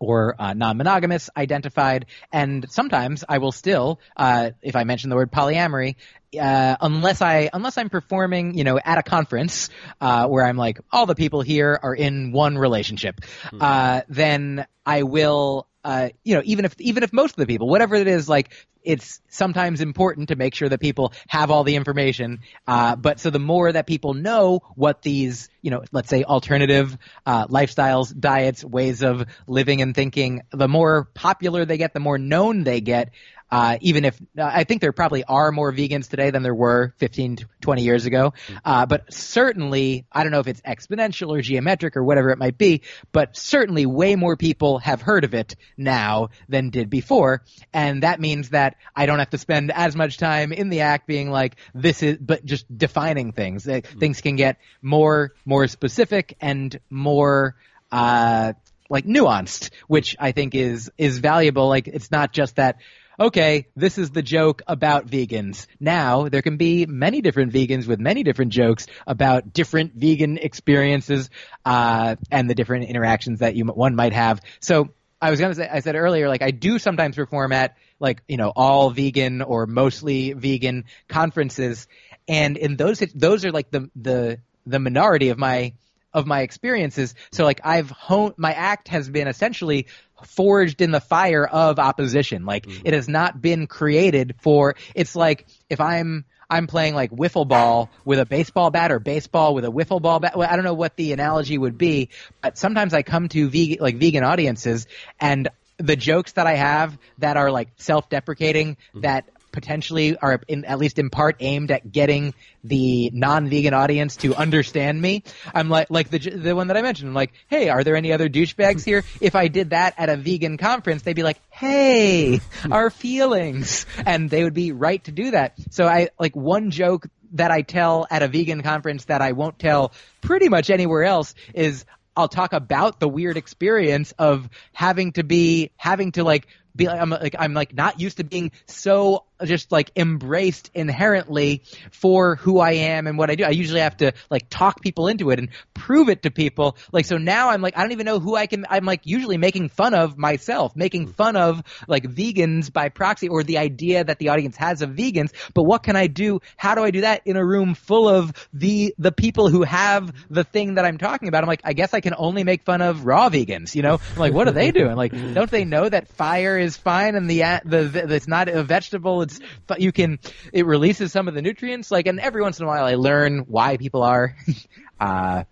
[SPEAKER 2] or uh, non-monogamous identified, and sometimes I will still, uh, if I mention the word polyamory, uh, unless I unless I'm performing, you know, at a conference uh, where I'm like all the people here are in one relationship, mm-hmm. then I will uh, you know, even if even if most of the people, whatever it is, like it's sometimes important to make sure that people have all the information. Uh, but so the more that people know what these, you know, let's say alternative uh, lifestyles, diets, ways of living and thinking, the more popular they get, the more known they get. Uh, even if uh, I think there probably are more vegans today than there were 15, 20 years ago. Uh, but certainly, I don't know if it's exponential or geometric or whatever it might be, but certainly way more people have heard of it now than did before. And that means that I don't have to spend as much time in the act being like, this is, but just defining things. mm Things can get more, more specific and more, uh, like nuanced, which I think is, is valuable. Like, it's not just that, okay, this is the joke about vegans. Now there can be many different vegans with many different jokes about different vegan experiences uh, and the different interactions that you one might have. So I was gonna say, I said earlier, like I do sometimes perform at like you know all vegan or mostly vegan conferences, and in those those are like the the the minority of my of my experiences. So like I've honed my act has been essentially forged in the fire of opposition. Like mm-hmm. it has not been created for. It's like if I'm I'm playing like wiffle ball with a baseball bat or baseball with a wiffle ball bat. Well, I don't know what the analogy would be, but sometimes I come to vegan, like vegan audiences and the jokes that I have that are like self-deprecating mm-hmm. that potentially are in, at least in part aimed at getting the non-vegan audience to understand me. I'm like like the the one that I mentioned. I'm like, hey, are there any other douchebags here? If I did that at a vegan conference, they'd be like, hey, our feelings, and they would be right to do that. So I like one joke that I tell at a vegan conference that I won't tell pretty much anywhere else is I'll talk about the weird experience of having to be having to like be I'm like I'm like not used to being so just like embraced inherently for who I am and what I do. I usually have to like talk people into it and prove it to people. Like so now I'm like I don't even know who I can I'm like usually making fun of myself, making mm-hmm. fun of like vegans by proxy or the idea that the audience has of vegans. But what can I do? How do I do that in a room full of the the people who have the thing that I'm talking about? I'm like I guess I can only make fun of raw vegans, you know? I'm like what are they doing? Like don't they know that fire is fine and the the, the it's not a vegetable, it's but you can it releases some of the nutrients. Like, and every once in a while, I learn why people are. uh,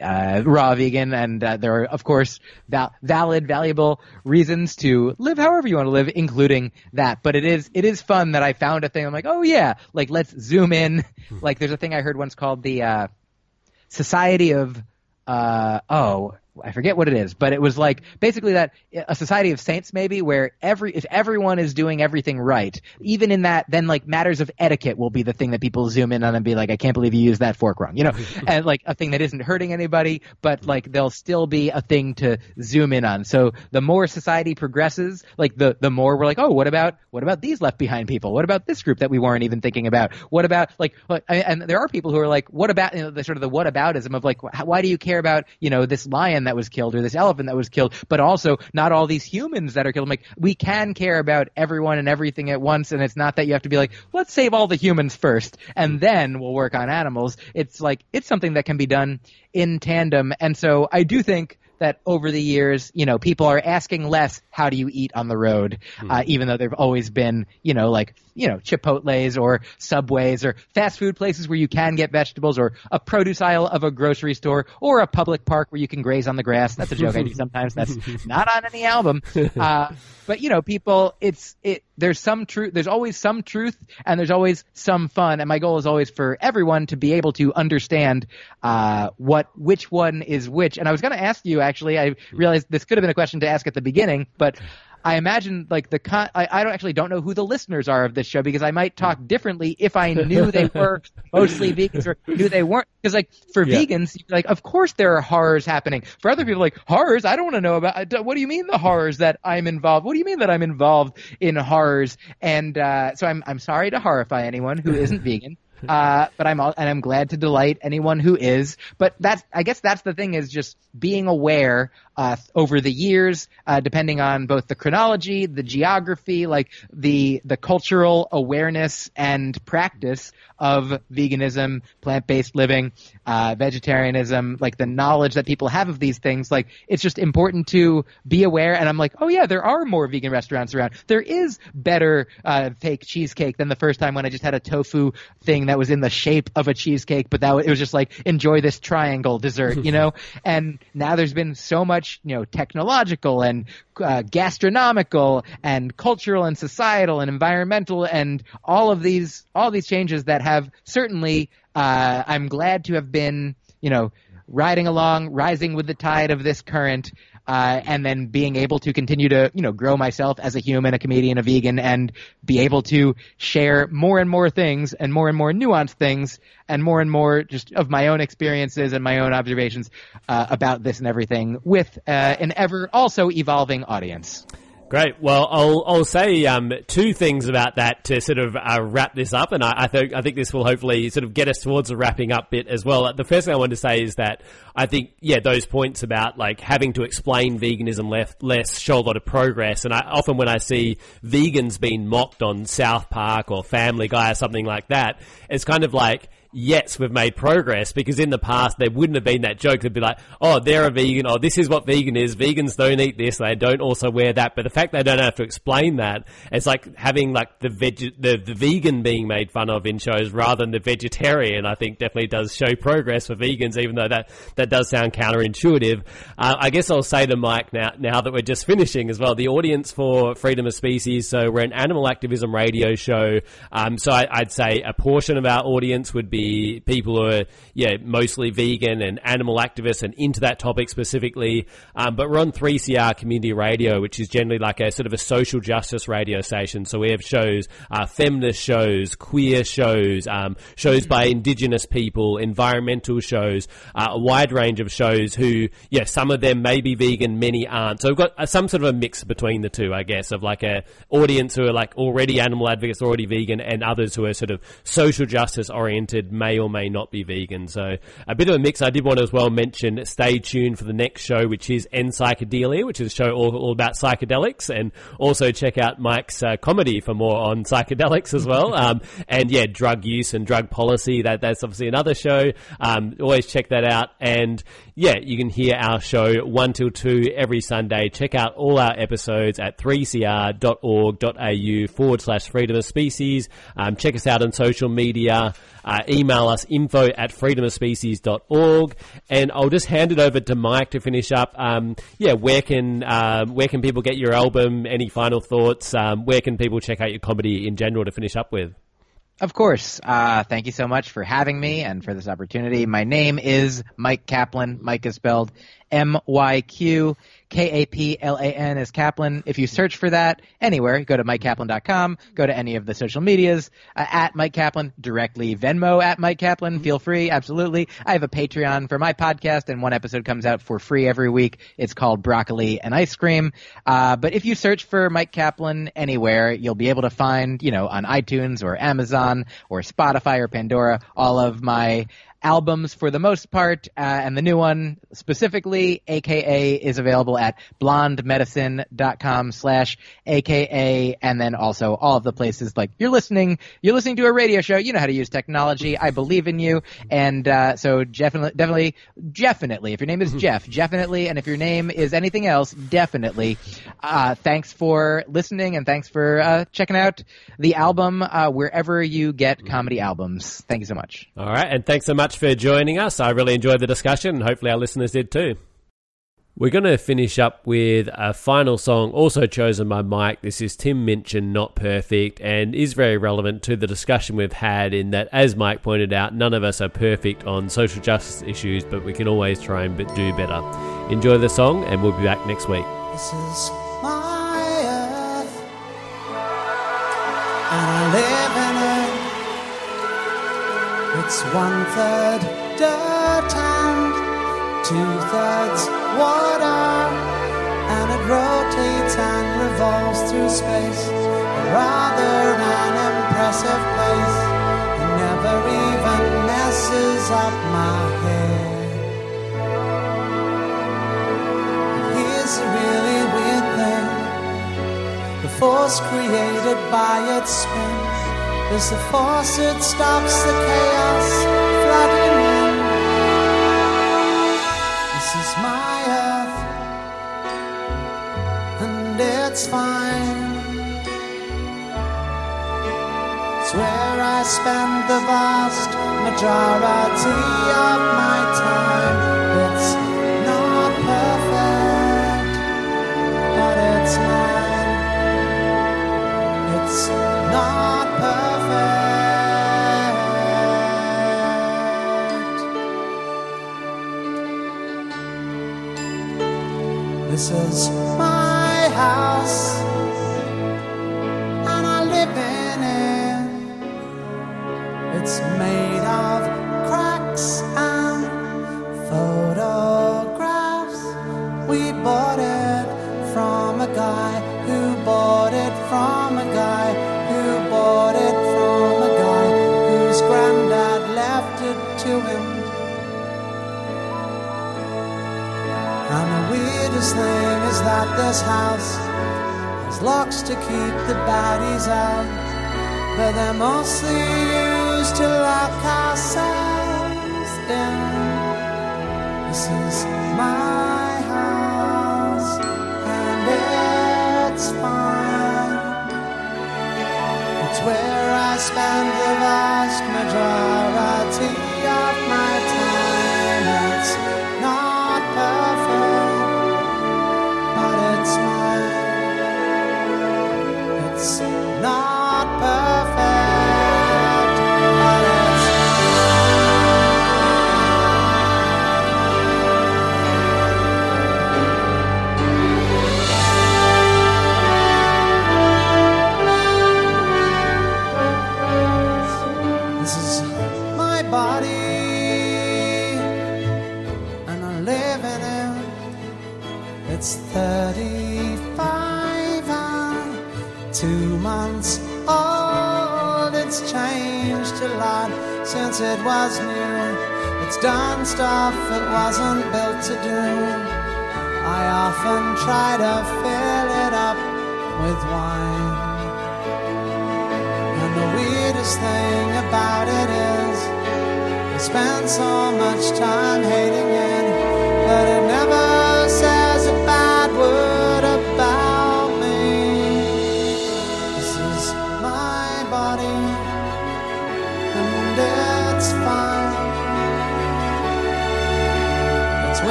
[SPEAKER 2] uh, raw vegan, and uh, there are, of course, val- valid, valuable reasons to live however you want to live, including that. But it is it is fun that I found a thing. I'm like, oh yeah, like let's zoom in. like there's a thing I heard once called the uh, society of uh, oh I forget what it is, but it was like basically that a society of saints maybe where every if everyone is doing everything right, even in that, then like matters of etiquette will be the thing that people zoom in on and be like, I can't believe you used that fork wrong, you know, and like a thing that isn't hurting anybody, but like there'll still be a thing to zoom in on. So the more society progresses, like the the more we're like, oh, what about what about these left behind people? What about this group that we weren't even thinking about? What about like, and there are people who are like, what about you know, the sort of the what aboutism of like, why do you care about you know this lion that was killed or this elephant that was killed, but also not all these humans that are killed. I'm like, we can care about everyone and everything at once, and it's not that you have to be like, let's save all the humans first, and mm-hmm. then we'll work on animals. It's like, it's something that can be done in tandem, and so I do think that over the years, you know, people are asking less, how do you eat on the road?
[SPEAKER 1] Hmm.
[SPEAKER 2] Uh, even though there've always been, you know, like, you know, Chipotle's or Subways or fast food places where you can get vegetables or a produce aisle of a grocery store or a public park where you can graze on the grass. That's a joke I do sometimes. That's not on any album. Uh, but you know, people, it's, it, there's some truth, there's always some truth and there's always some fun. And my goal is always for everyone to be able to understand, uh, what, which one is which. And I was going to ask you actually, I realized this could have been a question to ask at the beginning, but I imagine like the con- I, I don't actually don't know who the listeners are of this show because I might talk differently if I knew they were mostly vegans or knew they weren't. Because like for
[SPEAKER 1] Yeah.
[SPEAKER 2] vegans, like of course there are horrors happening. For other people, like horrors, I don't want to know about. What do you mean the horrors that I'm involved? What do you mean that I'm involved in horrors? And uh, so I'm I'm sorry to horrify anyone who isn't vegan. Uh, but I'm all, and I'm glad to delight anyone who is. But that's I guess that's the thing is just being aware uh, over the years, uh, depending on both the chronology, the geography, like the the cultural awareness and practice of veganism, plant based living, uh, vegetarianism, like the knowledge that people have of these things. Like it's just important to be aware. And I'm like, oh yeah, there are more vegan restaurants around. There is better uh, fake cheesecake than the first time when I just had a tofu thing that was in the shape of a cheesecake, but that it was just like enjoy this triangle dessert, you know. and now there's been so much, you know, technological and uh, gastronomical and cultural and societal and environmental and all of these all these changes that have certainly uh, I'm glad to have been, you know, riding along, rising with the tide of this current, uh, and then being able to continue to, you know, grow myself as a human, a comedian, a vegan, and be able to share more and more things and more and more nuanced things and more and more just of my own experiences and my own observations uh, about this and everything with uh, an ever also evolving audience.
[SPEAKER 1] Great. Well, I'll I'll say um, two things about that to sort of uh, wrap this up, and I, I think I think this will hopefully sort of get us towards a wrapping up bit as well. The first thing I want to say is that I think yeah, those points about like having to explain veganism left less show a lot of progress, and I often when I see vegans being mocked on South Park or Family Guy or something like that, it's kind of like yes, we've made progress because in the past there wouldn't have been that joke. They'd be like, oh, they're a vegan. Oh, this is what vegan is. Vegans don't eat this. They don't also wear that. But the fact they don't have to explain that, it's like having like the veg, the, the vegan being made fun of in shows rather than the vegetarian. I think definitely does show progress for vegans, even though that, that does sound counterintuitive. Uh, I guess I'll say to Myq now, now that we're just finishing as well, the audience for Freedom of Species. So we're an animal activism radio show. Um, so I, I'd say a portion of our audience would be people who are, yeah, mostly vegan and animal activists and into that topic specifically. Um, but we're on 3CR Community Radio, which is generally like a sort of a social justice radio station. So we have shows, uh, feminist shows, queer shows, um, shows by indigenous people, environmental shows, uh, a wide range of shows who, yeah, some of them may be vegan, many aren't. So we've got uh, some sort of a mix between the two, I guess, of like a audience who are like already animal advocates, already vegan, and others who are sort of social justice oriented, may or may not be vegan. So a bit of a mix. I did want to as well mention, stay tuned for the next show, which is N Psychedelia, which is a show all, all about psychedelics, and also check out Myq's uh, comedy for more on psychedelics as well. Um, and yeah, drug use and drug policy. That that's obviously another show. Um, always check that out. And yeah, you can hear our show one till two every Sunday. Check out all our episodes at 3cr.org.au forward slash freedom of species. Um, check us out on social media. Uh, email us info at freedomofspecies.org. And I'll just hand it over to Myq to finish up. Um, yeah, where can, um, where can people get your album? Any final thoughts? Um, where can people check out your comedy in general to finish up with?
[SPEAKER 2] Of course. Uh, thank you so much for having me and for this opportunity. My name is Myq Kaplan. Myq is spelled M Y Q K A P L A N is Kaplan. If you search for that anywhere, go to MyqKaplan.com, go to any of the social medias, uh, at Myq Kaplan, directly Venmo at Myq Kaplan. Feel free, absolutely. I have a Patreon for my podcast, and one episode comes out for free every week. It's called Broccoli and Ice Cream. Uh, but if you search for Myq Kaplan anywhere, you'll be able to find, you know, on iTunes or Amazon or Spotify or Pandora, all of my albums for the most part, uh, and the new one specifically, AKA, is available at blondemedicine.com slash AKA, and then also all of the places like you're listening, you're listening to a radio show, you know how to use technology, I believe in you, and uh, so definitely, definitely, definitely, if your name is Jeff, definitely, and if your name is anything else, definitely, uh, thanks for listening, and thanks for uh, checking out the album uh, wherever you get comedy albums. Thank you so much.
[SPEAKER 1] All right, and thanks so much for joining us. I really enjoyed the discussion, and hopefully our listeners did too. We're going to finish up with a final song, also chosen by Myq. This is Tim Minchin, Not Perfect, and is very relevant to the discussion we've had in that, as Myq pointed out, none of us are perfect on social justice issues, but we can always try and do better. Enjoy the song, and we'll be back next week.
[SPEAKER 13] This is my earth, and I live in. It's one third dirt and two thirds water, and it rotates and revolves through space. A rather an impressive place. It never even messes up my head. Here's a really weird thing. The force created by its spin is the force that stops the chaos flooding in. This is my earth, and it's fine. It's where I spend the vast majority of my time. Perfect. Is this house. Has locks to keep the baddies out, but they're mostly used to lock ourselves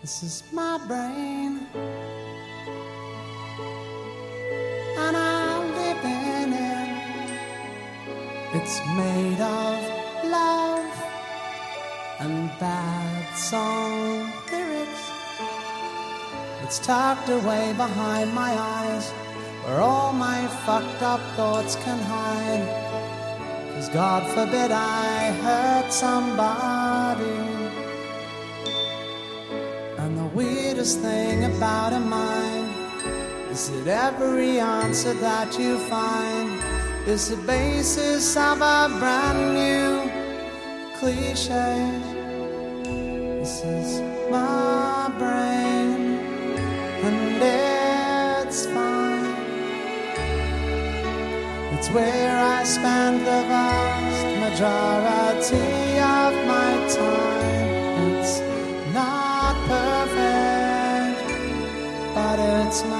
[SPEAKER 13] This is my brain. And I live in it. It's made of love and bad song lyrics. It's tucked away behind my eyes where all my fucked up thoughts can hide. Cause God forbid I hurt somebody. Weirdest thing about a mind is that every answer that you find is the basis of a brand new cliche. This is my brain, and it's fine. It's where I spend the vast majority of my time. But it's